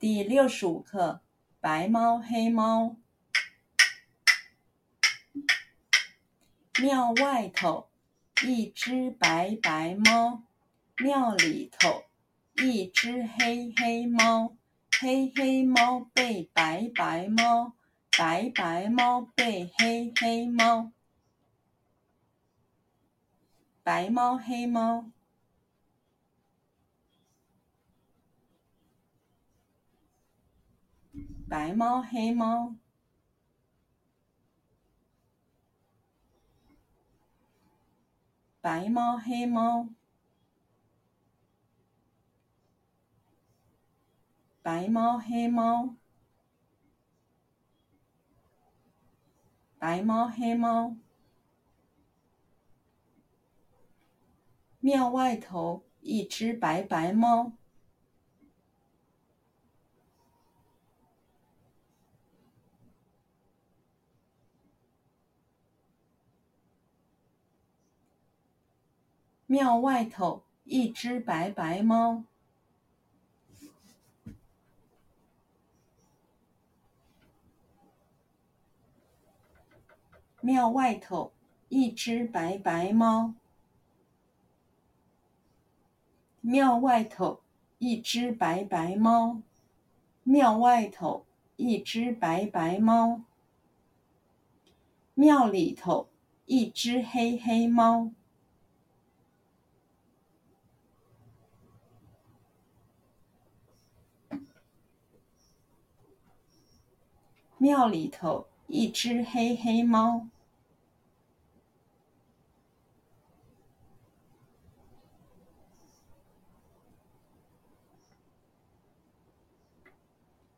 第六十五课：白猫黑猫。庙外头一只白白猫，庙里头一只黑黑猫。黑黑猫被白白猫，白白猫被黑黑猫。白猫黑猫。白猫黑猫，白猫黑猫，白猫黑猫，白猫黑猫。庙外头一只白白猫。庙外头一只白白猫。庙外头一只白白猫。庙外头一只白白猫。庙外头一只白白猫。庙里头一只黑黑猫。庙里头一只黑黑猫。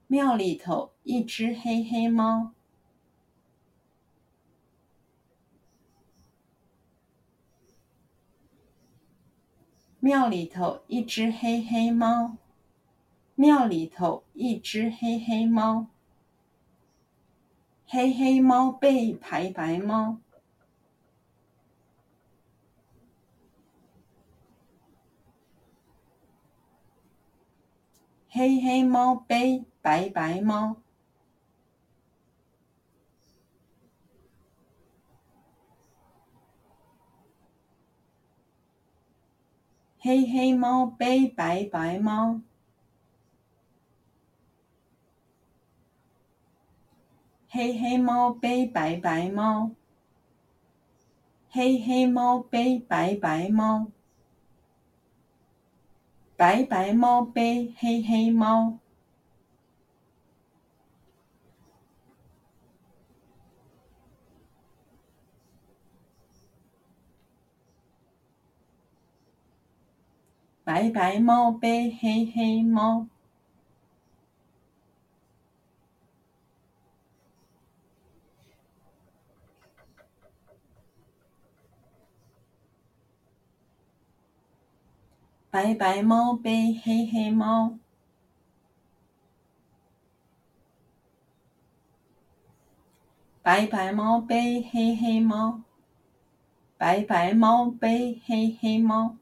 庙里头一只黑黑猫。庙里头一只黑黑猫。庙里头一只黑黑猫。黑黑猫背白白猫，黑黑猫背白白猫，黑黑猫背白白猫。黑黑猫背白白猫，黑黑猫背白白猫，白白猫背黑黑猫，白白猫背黑黑猫。白白猫背黑黑猫，白白猫背黑黑猫，白白猫背黑黑猫。